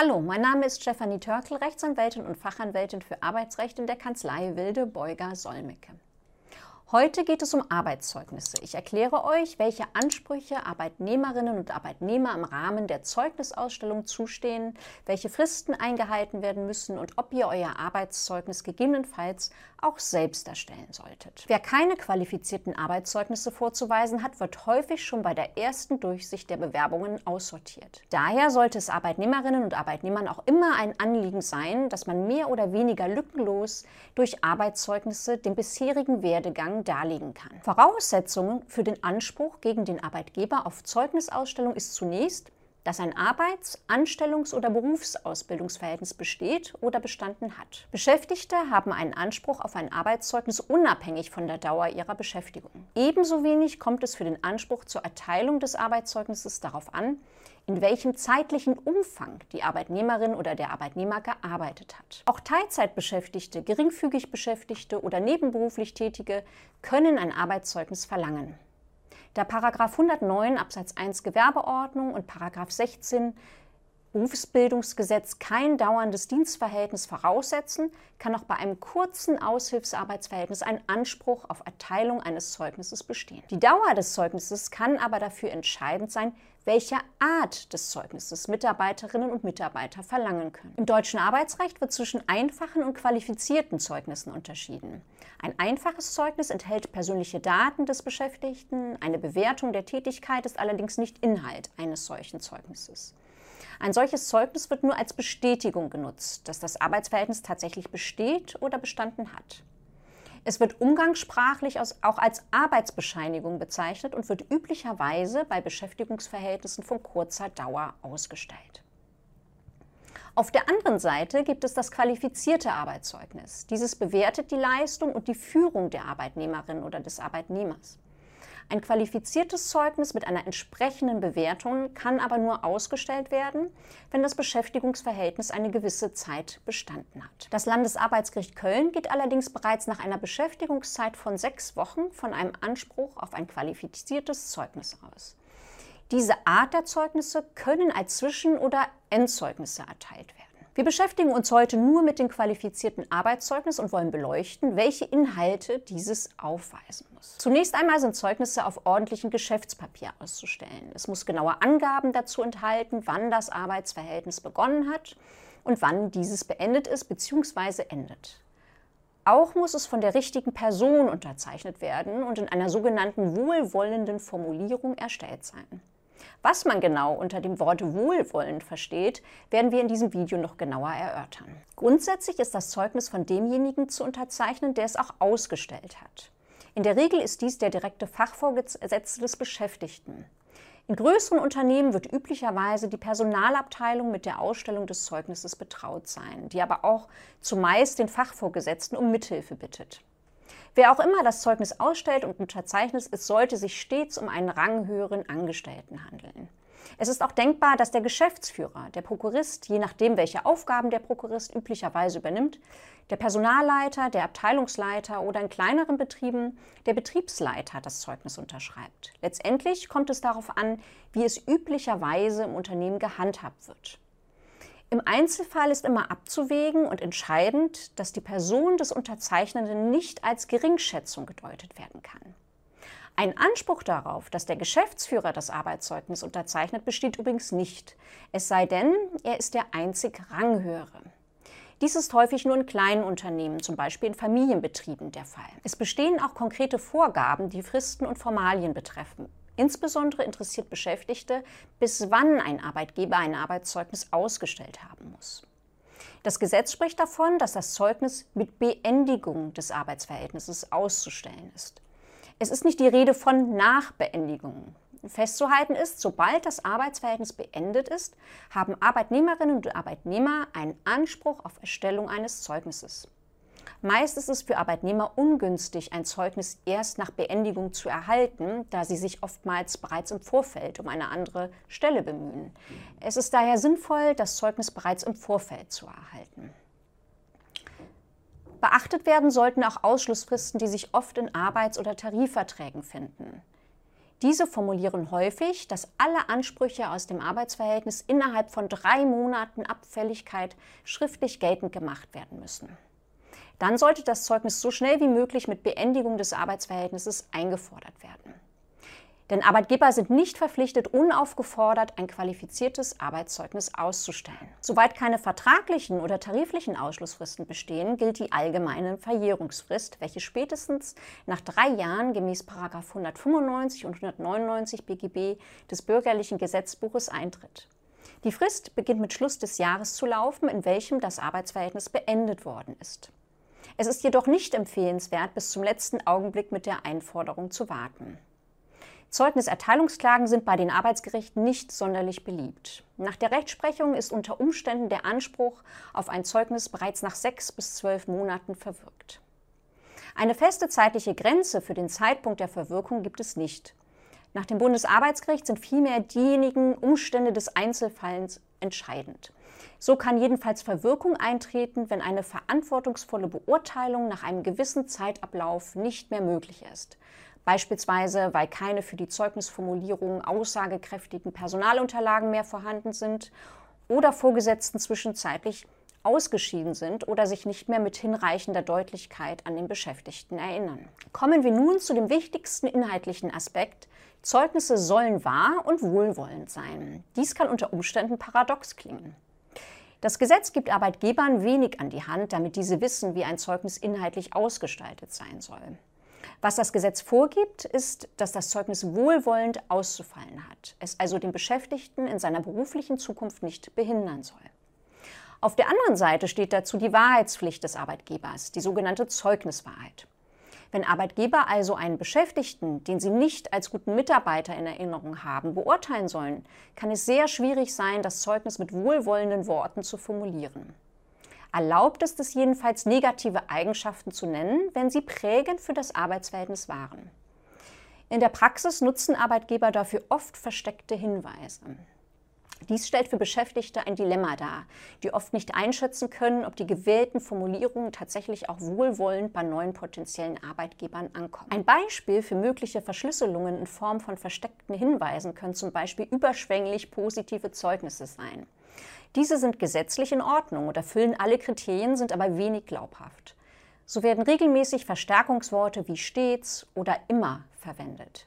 Hallo, mein Name ist Stefanie Törkel, Rechtsanwältin und Fachanwältin für Arbeitsrecht in der Kanzlei Wilde Beuger Solmecke. Heute geht es um Arbeitszeugnisse. Ich erkläre euch, welche Ansprüche Arbeitnehmerinnen und Arbeitnehmer im Rahmen der Zeugnisausstellung zustehen, welche Fristen eingehalten werden müssen und ob ihr euer Arbeitszeugnis gegebenenfalls auch selbst erstellen solltet. Wer keine qualifizierten Arbeitszeugnisse vorzuweisen hat, wird häufig schon bei der ersten Durchsicht der Bewerbungen aussortiert. Daher sollte es Arbeitnehmerinnen und Arbeitnehmern auch immer ein Anliegen sein, dass man mehr oder weniger lückenlos durch Arbeitszeugnisse den bisherigen Werdegang darlegen kann. Voraussetzungen für den Anspruch gegen den Arbeitgeber auf Zeugnisausstellung ist zunächst, dass ein Arbeits-, Anstellungs- oder Berufsausbildungsverhältnis besteht oder bestanden hat. Beschäftigte haben einen Anspruch auf ein Arbeitszeugnis unabhängig von der Dauer ihrer Beschäftigung. Ebenso wenig kommt es für den Anspruch zur Erteilung des Arbeitszeugnisses darauf an, in welchem zeitlichen Umfang die Arbeitnehmerin oder der Arbeitnehmer gearbeitet hat. Auch Teilzeitbeschäftigte, geringfügig Beschäftigte oder nebenberuflich Tätige können ein Arbeitszeugnis verlangen. Da 109 Absatz 1 Gewerbeordnung und 16 Berufsbildungsgesetz kein dauerndes Dienstverhältnis voraussetzen, kann auch bei einem kurzen Aushilfsarbeitsverhältnis ein Anspruch auf Erteilung eines Zeugnisses bestehen. Die Dauer des Zeugnisses kann aber dafür entscheidend sein, welche Art des Zeugnisses Mitarbeiterinnen und Mitarbeiter verlangen können. Im deutschen Arbeitsrecht wird zwischen einfachen und qualifizierten Zeugnissen unterschieden. Ein einfaches Zeugnis enthält persönliche Daten des Beschäftigten, eine Bewertung der Tätigkeit ist allerdings nicht Inhalt eines solchen Zeugnisses. Ein solches Zeugnis wird nur als Bestätigung genutzt, dass das Arbeitsverhältnis tatsächlich besteht oder bestanden hat. Es wird umgangssprachlich auch als Arbeitsbescheinigung bezeichnet und wird üblicherweise bei Beschäftigungsverhältnissen von kurzer Dauer ausgestellt. Auf der anderen Seite gibt es das qualifizierte Arbeitszeugnis. Dieses bewertet die Leistung und die Führung der Arbeitnehmerin oder des Arbeitnehmers. Ein qualifiziertes Zeugnis mit einer entsprechenden Bewertung kann aber nur ausgestellt werden, wenn das Beschäftigungsverhältnis eine gewisse Zeit bestanden hat. Das Landesarbeitsgericht Köln geht allerdings bereits nach einer Beschäftigungszeit von sechs Wochen von einem Anspruch auf ein qualifiziertes Zeugnis aus. Diese Art der Zeugnisse können als Zwischen- oder Endzeugnisse erteilt werden. Wir beschäftigen uns heute nur mit dem qualifizierten Arbeitszeugnis und wollen beleuchten, welche Inhalte dieses aufweisen muss. Zunächst einmal sind Zeugnisse auf ordentlichem Geschäftspapier auszustellen. Es muss genaue Angaben dazu enthalten, wann das Arbeitsverhältnis begonnen hat und wann dieses beendet ist bzw. endet. Auch muss es von der richtigen Person unterzeichnet werden und in einer sogenannten wohlwollenden Formulierung erstellt sein. Was man genau unter dem Wort Wohlwollen versteht, werden wir in diesem Video noch genauer erörtern. Grundsätzlich ist das Zeugnis von demjenigen zu unterzeichnen, der es auch ausgestellt hat. In der Regel ist dies der direkte Fachvorgesetzte des Beschäftigten. In größeren Unternehmen wird üblicherweise die Personalabteilung mit der Ausstellung des Zeugnisses betraut sein, die aber auch zumeist den Fachvorgesetzten um Mithilfe bittet. Wer auch immer das Zeugnis ausstellt und unterzeichnet, es sollte sich stets um einen ranghöheren Angestellten handeln. Es ist auch denkbar, dass der Geschäftsführer, der Prokurist, je nachdem, welche Aufgaben der Prokurist üblicherweise übernimmt, der Personalleiter, der Abteilungsleiter oder in kleineren Betrieben der Betriebsleiter das Zeugnis unterschreibt. Letztendlich kommt es darauf an, wie es üblicherweise im Unternehmen gehandhabt wird. Im Einzelfall ist immer abzuwägen und entscheidend, dass die Person des Unterzeichnenden nicht als Geringschätzung gedeutet werden kann. Ein Anspruch darauf, dass der Geschäftsführer das Arbeitszeugnis unterzeichnet, besteht übrigens nicht, es sei denn, er ist der einzig Ranghöhere. Dies ist häufig nur in kleinen Unternehmen, zum Beispiel in Familienbetrieben, der Fall. Es bestehen auch konkrete Vorgaben, die Fristen und Formalien betreffen. Insbesondere interessiert Beschäftigte, bis wann ein Arbeitgeber ein Arbeitszeugnis ausgestellt haben muss. Das Gesetz spricht davon, dass das Zeugnis mit Beendigung des Arbeitsverhältnisses auszustellen ist. Es ist nicht die Rede von Nachbeendigung. Festzuhalten ist, sobald das Arbeitsverhältnis beendet ist, haben Arbeitnehmerinnen und Arbeitnehmer einen Anspruch auf Erstellung eines Zeugnisses. Meist ist es für Arbeitnehmer ungünstig, ein Zeugnis erst nach Beendigung zu erhalten, da sie sich oftmals bereits im Vorfeld um eine andere Stelle bemühen. Es ist daher sinnvoll, das Zeugnis bereits im Vorfeld zu erhalten. Beachtet werden sollten auch Ausschlussfristen, die sich oft in Arbeits- oder Tarifverträgen finden. Diese formulieren häufig, dass alle Ansprüche aus dem Arbeitsverhältnis innerhalb von drei Monaten Abfälligkeit schriftlich geltend gemacht werden müssen. Dann sollte das Zeugnis so schnell wie möglich mit Beendigung des Arbeitsverhältnisses eingefordert werden. Denn Arbeitgeber sind nicht verpflichtet, unaufgefordert ein qualifiziertes Arbeitszeugnis auszustellen. Soweit keine vertraglichen oder tariflichen Ausschlussfristen bestehen, gilt die allgemeine Verjährungsfrist, welche spätestens nach drei Jahren gemäß 195 und 199 BGB des Bürgerlichen Gesetzbuches eintritt. Die Frist beginnt mit Schluss des Jahres zu laufen, in welchem das Arbeitsverhältnis beendet worden ist. Es ist jedoch nicht empfehlenswert, bis zum letzten Augenblick mit der Einforderung zu warten. Zeugniserteilungsklagen sind bei den Arbeitsgerichten nicht sonderlich beliebt. Nach der Rechtsprechung ist unter Umständen der Anspruch auf ein Zeugnis bereits nach sechs bis zwölf Monaten verwirkt. Eine feste zeitliche Grenze für den Zeitpunkt der Verwirkung gibt es nicht. Nach dem Bundesarbeitsgericht sind vielmehr diejenigen Umstände des Einzelfalls entscheidend. So kann jedenfalls Verwirkung eintreten, wenn eine verantwortungsvolle Beurteilung nach einem gewissen Zeitablauf nicht mehr möglich ist beispielsweise weil keine für die Zeugnisformulierung aussagekräftigen Personalunterlagen mehr vorhanden sind oder Vorgesetzten zwischenzeitlich ausgeschieden sind oder sich nicht mehr mit hinreichender Deutlichkeit an den Beschäftigten erinnern. Kommen wir nun zu dem wichtigsten inhaltlichen Aspekt. Zeugnisse sollen wahr und wohlwollend sein. Dies kann unter Umständen paradox klingen. Das Gesetz gibt Arbeitgebern wenig an die Hand, damit diese wissen, wie ein Zeugnis inhaltlich ausgestaltet sein soll. Was das Gesetz vorgibt, ist, dass das Zeugnis wohlwollend auszufallen hat, es also den Beschäftigten in seiner beruflichen Zukunft nicht behindern soll. Auf der anderen Seite steht dazu die Wahrheitspflicht des Arbeitgebers, die sogenannte Zeugniswahrheit. Wenn Arbeitgeber also einen Beschäftigten, den sie nicht als guten Mitarbeiter in Erinnerung haben, beurteilen sollen, kann es sehr schwierig sein, das Zeugnis mit wohlwollenden Worten zu formulieren. Erlaubt ist es jedenfalls, negative Eigenschaften zu nennen, wenn sie prägend für das Arbeitsverhältnis waren. In der Praxis nutzen Arbeitgeber dafür oft versteckte Hinweise. Dies stellt für Beschäftigte ein Dilemma dar, die oft nicht einschätzen können, ob die gewählten Formulierungen tatsächlich auch wohlwollend bei neuen potenziellen Arbeitgebern ankommen. Ein Beispiel für mögliche Verschlüsselungen in Form von versteckten Hinweisen können zum Beispiel überschwänglich positive Zeugnisse sein. Diese sind gesetzlich in Ordnung und erfüllen alle Kriterien, sind aber wenig glaubhaft. So werden regelmäßig Verstärkungsworte wie stets oder immer verwendet.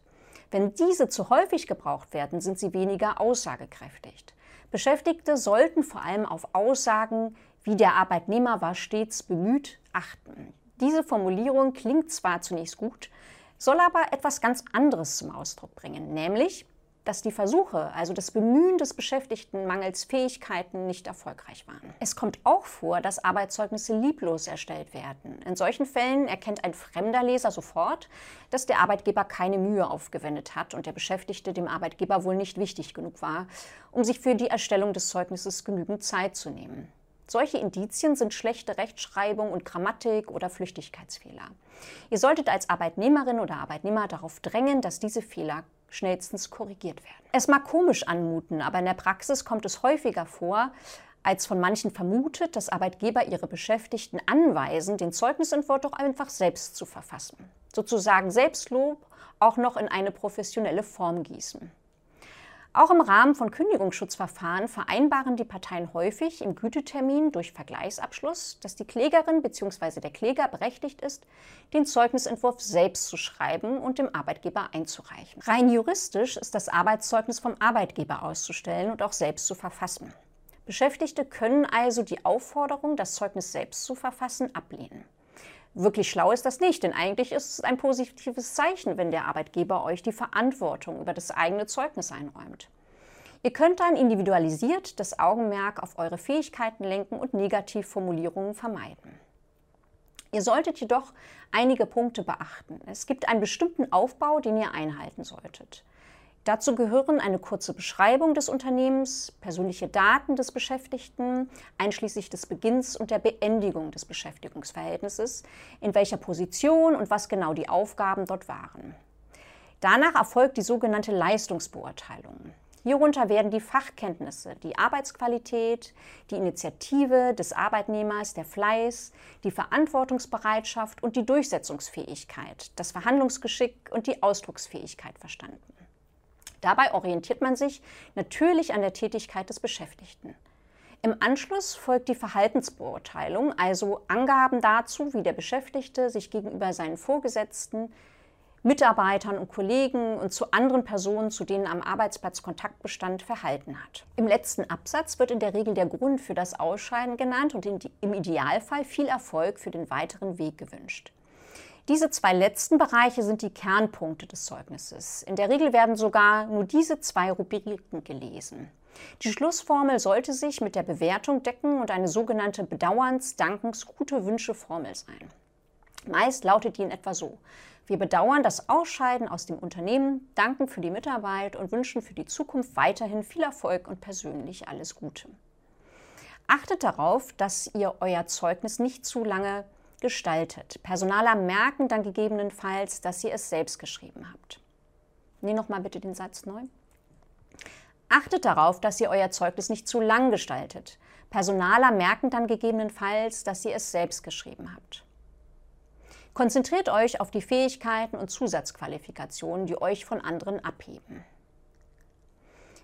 Wenn diese zu häufig gebraucht werden, sind sie weniger aussagekräftig. Beschäftigte sollten vor allem auf Aussagen wie der Arbeitnehmer war stets bemüht achten. Diese Formulierung klingt zwar zunächst gut, soll aber etwas ganz anderes zum Ausdruck bringen, nämlich dass die Versuche, also das Bemühen des Beschäftigten mangels Fähigkeiten nicht erfolgreich waren. Es kommt auch vor, dass Arbeitszeugnisse lieblos erstellt werden. In solchen Fällen erkennt ein fremder Leser sofort, dass der Arbeitgeber keine Mühe aufgewendet hat und der Beschäftigte dem Arbeitgeber wohl nicht wichtig genug war, um sich für die Erstellung des Zeugnisses genügend Zeit zu nehmen. Solche Indizien sind schlechte Rechtschreibung und Grammatik oder Flüchtigkeitsfehler. Ihr solltet als Arbeitnehmerin oder Arbeitnehmer darauf drängen, dass diese Fehler schnellstens korrigiert werden. Es mag komisch anmuten, aber in der Praxis kommt es häufiger vor, als von manchen vermutet, dass Arbeitgeber ihre Beschäftigten anweisen, den Zeugnisentwurf doch einfach selbst zu verfassen. Sozusagen Selbstlob auch noch in eine professionelle Form gießen. Auch im Rahmen von Kündigungsschutzverfahren vereinbaren die Parteien häufig im Gütetermin durch Vergleichsabschluss, dass die Klägerin bzw. der Kläger berechtigt ist, den Zeugnisentwurf selbst zu schreiben und dem Arbeitgeber einzureichen. Rein juristisch ist das Arbeitszeugnis vom Arbeitgeber auszustellen und auch selbst zu verfassen. Beschäftigte können also die Aufforderung, das Zeugnis selbst zu verfassen, ablehnen. Wirklich schlau ist das nicht, denn eigentlich ist es ein positives Zeichen, wenn der Arbeitgeber euch die Verantwortung über das eigene Zeugnis einräumt. Ihr könnt dann individualisiert das Augenmerk auf eure Fähigkeiten lenken und Negativformulierungen vermeiden. Ihr solltet jedoch einige Punkte beachten. Es gibt einen bestimmten Aufbau, den ihr einhalten solltet. Dazu gehören eine kurze Beschreibung des Unternehmens, persönliche Daten des Beschäftigten, einschließlich des Beginns und der Beendigung des Beschäftigungsverhältnisses, in welcher Position und was genau die Aufgaben dort waren. Danach erfolgt die sogenannte Leistungsbeurteilung. Hierunter werden die Fachkenntnisse, die Arbeitsqualität, die Initiative des Arbeitnehmers, der Fleiß, die Verantwortungsbereitschaft und die Durchsetzungsfähigkeit, das Verhandlungsgeschick und die Ausdrucksfähigkeit verstanden. Dabei orientiert man sich natürlich an der Tätigkeit des Beschäftigten. Im Anschluss folgt die Verhaltensbeurteilung, also Angaben dazu, wie der Beschäftigte sich gegenüber seinen Vorgesetzten, Mitarbeitern und Kollegen und zu anderen Personen, zu denen am Arbeitsplatz Kontakt bestand, verhalten hat. Im letzten Absatz wird in der Regel der Grund für das Ausscheiden genannt und im Idealfall viel Erfolg für den weiteren Weg gewünscht. Diese zwei letzten Bereiche sind die Kernpunkte des Zeugnisses. In der Regel werden sogar nur diese zwei Rubriken gelesen. Die Schlussformel sollte sich mit der Bewertung decken und eine sogenannte Bedauerns-, Dankens-, Gute Wünsche-Formel sein. Meist lautet die in etwa so. Wir bedauern das Ausscheiden aus dem Unternehmen, danken für die Mitarbeit und wünschen für die Zukunft weiterhin viel Erfolg und persönlich alles Gute. Achtet darauf, dass ihr euer Zeugnis nicht zu lange gestaltet. Personaler merken dann gegebenenfalls, dass ihr es selbst geschrieben habt. Nee, nochmal bitte den Satz neu. Achtet darauf, dass ihr euer Zeugnis nicht zu lang gestaltet. Personaler merken dann gegebenenfalls, dass ihr es selbst geschrieben habt. Konzentriert euch auf die Fähigkeiten und Zusatzqualifikationen, die euch von anderen abheben.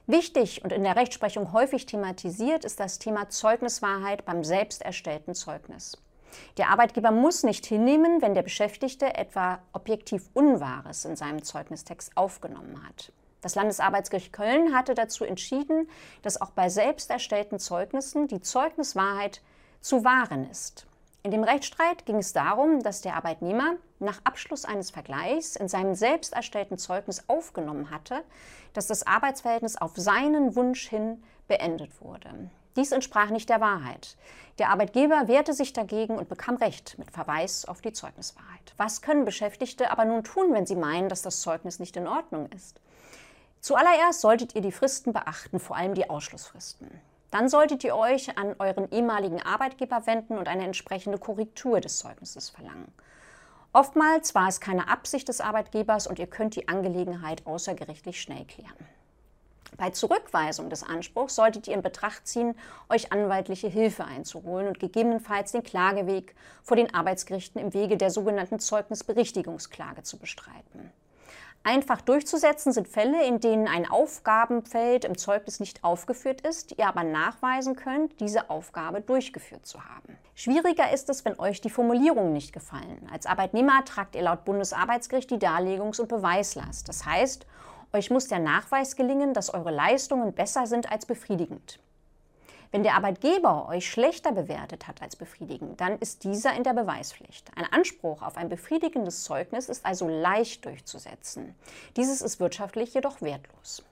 Wichtig und in der Rechtsprechung häufig thematisiert ist das Thema Zeugniswahrheit beim selbst erstellten Zeugnis. Der Arbeitgeber muss nicht hinnehmen, wenn der Beschäftigte etwa objektiv Unwahres in seinem Zeugnistext aufgenommen hat. Das Landesarbeitsgericht Köln hatte dazu entschieden, dass auch bei selbst erstellten Zeugnissen die Zeugniswahrheit zu wahren ist. In dem Rechtsstreit ging es darum, dass der Arbeitnehmer nach Abschluss eines Vergleichs in seinem selbst erstellten Zeugnis aufgenommen hatte, dass das Arbeitsverhältnis auf seinen Wunsch hin beendet wurde. Dies entsprach nicht der Wahrheit. Der Arbeitgeber wehrte sich dagegen und bekam Recht mit Verweis auf die Zeugniswahrheit. Was können Beschäftigte aber nun tun, wenn sie meinen, dass das Zeugnis nicht in Ordnung ist? Zuallererst solltet ihr die Fristen beachten, vor allem die Ausschlussfristen. Dann solltet ihr euch an euren ehemaligen Arbeitgeber wenden und eine entsprechende Korrektur des Zeugnisses verlangen. Oftmals war es keine Absicht des Arbeitgebers und ihr könnt die Angelegenheit außergerichtlich schnell klären. Bei Zurückweisung des Anspruchs solltet ihr in Betracht ziehen, euch anwaltliche Hilfe einzuholen und gegebenenfalls den Klageweg vor den Arbeitsgerichten im Wege der sogenannten Zeugnisberichtigungsklage zu bestreiten. Einfach durchzusetzen sind Fälle, in denen ein Aufgabenfeld im Zeugnis nicht aufgeführt ist, ihr aber nachweisen könnt, diese Aufgabe durchgeführt zu haben. Schwieriger ist es, wenn euch die Formulierungen nicht gefallen. Als Arbeitnehmer tragt ihr laut Bundesarbeitsgericht die Darlegungs- und Beweislast. Das heißt, euch muss der Nachweis gelingen, dass eure Leistungen besser sind als befriedigend. Wenn der Arbeitgeber euch schlechter bewertet hat als befriedigend, dann ist dieser in der Beweispflicht. Ein Anspruch auf ein befriedigendes Zeugnis ist also leicht durchzusetzen. Dieses ist wirtschaftlich jedoch wertlos.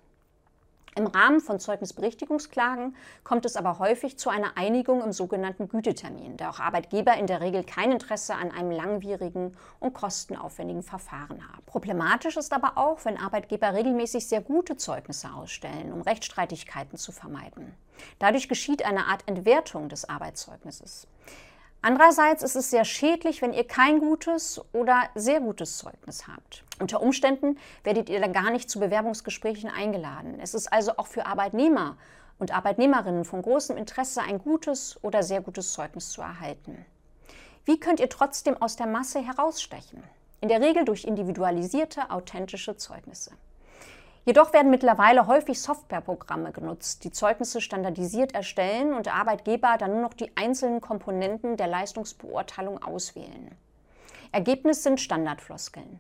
Im Rahmen von Zeugnisberichtigungsklagen kommt es aber häufig zu einer Einigung im sogenannten Gütetermin, da auch Arbeitgeber in der Regel kein Interesse an einem langwierigen und kostenaufwendigen Verfahren haben. Problematisch ist aber auch, wenn Arbeitgeber regelmäßig sehr gute Zeugnisse ausstellen, um Rechtsstreitigkeiten zu vermeiden. Dadurch geschieht eine Art Entwertung des Arbeitszeugnisses. Andererseits ist es sehr schädlich, wenn ihr kein gutes oder sehr gutes Zeugnis habt. Unter Umständen werdet ihr dann gar nicht zu Bewerbungsgesprächen eingeladen. Es ist also auch für Arbeitnehmer und Arbeitnehmerinnen von großem Interesse, ein gutes oder sehr gutes Zeugnis zu erhalten. Wie könnt ihr trotzdem aus der Masse herausstechen? In der Regel durch individualisierte, authentische Zeugnisse. Jedoch werden mittlerweile häufig Softwareprogramme genutzt, die Zeugnisse standardisiert erstellen und Arbeitgeber dann nur noch die einzelnen Komponenten der Leistungsbeurteilung auswählen. Ergebnis sind Standardfloskeln.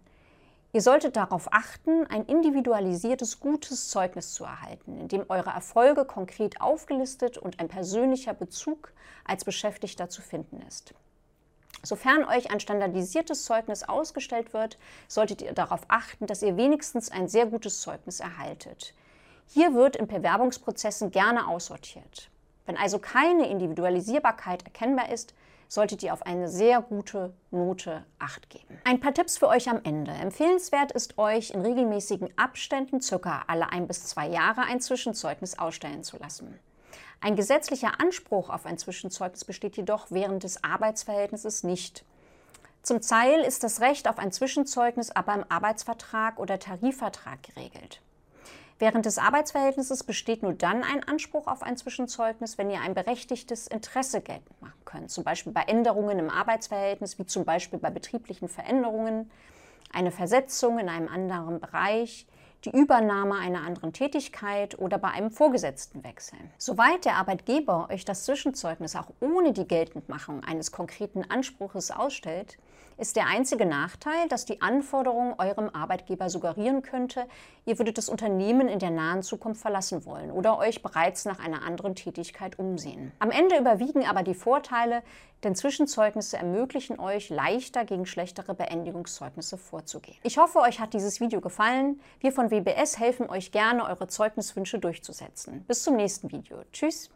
Ihr solltet darauf achten, ein individualisiertes, gutes Zeugnis zu erhalten, in dem eure Erfolge konkret aufgelistet und ein persönlicher Bezug als Beschäftigter zu finden ist. Sofern euch ein standardisiertes Zeugnis ausgestellt wird, solltet ihr darauf achten, dass ihr wenigstens ein sehr gutes Zeugnis erhaltet. Hier wird in Bewerbungsprozessen gerne aussortiert. Wenn also keine Individualisierbarkeit erkennbar ist, solltet ihr auf eine sehr gute Note Acht geben. Ein paar Tipps für euch am Ende. Empfehlenswert ist euch in regelmäßigen Abständen, circa alle ein bis zwei Jahre, ein Zwischenzeugnis ausstellen zu lassen. Ein gesetzlicher Anspruch auf ein Zwischenzeugnis besteht jedoch während des Arbeitsverhältnisses nicht. Zum Teil ist das Recht auf ein Zwischenzeugnis aber im Arbeitsvertrag oder Tarifvertrag geregelt. Während des Arbeitsverhältnisses besteht nur dann ein Anspruch auf ein Zwischenzeugnis, wenn ihr ein berechtigtes Interesse geltend machen könnt, zum Beispiel bei Änderungen im Arbeitsverhältnis, wie zum Beispiel bei betrieblichen Veränderungen, eine Versetzung in einem anderen Bereich, die Übernahme einer anderen Tätigkeit oder bei einem Vorgesetztenwechsel. Soweit der Arbeitgeber euch das Zwischenzeugnis auch ohne die Geltendmachung eines konkreten Anspruches ausstellt, ist der einzige Nachteil, dass die Anforderung eurem Arbeitgeber suggerieren könnte, ihr würdet das Unternehmen in der nahen Zukunft verlassen wollen oder euch bereits nach einer anderen Tätigkeit umsehen. Am Ende überwiegen aber die Vorteile, denn Zwischenzeugnisse ermöglichen euch leichter gegen schlechtere Beendigungszeugnisse vorzugehen. Ich hoffe, euch hat dieses Video gefallen. Wir von WBS helfen euch gerne, eure Zeugniswünsche durchzusetzen. Bis zum nächsten Video. Tschüss!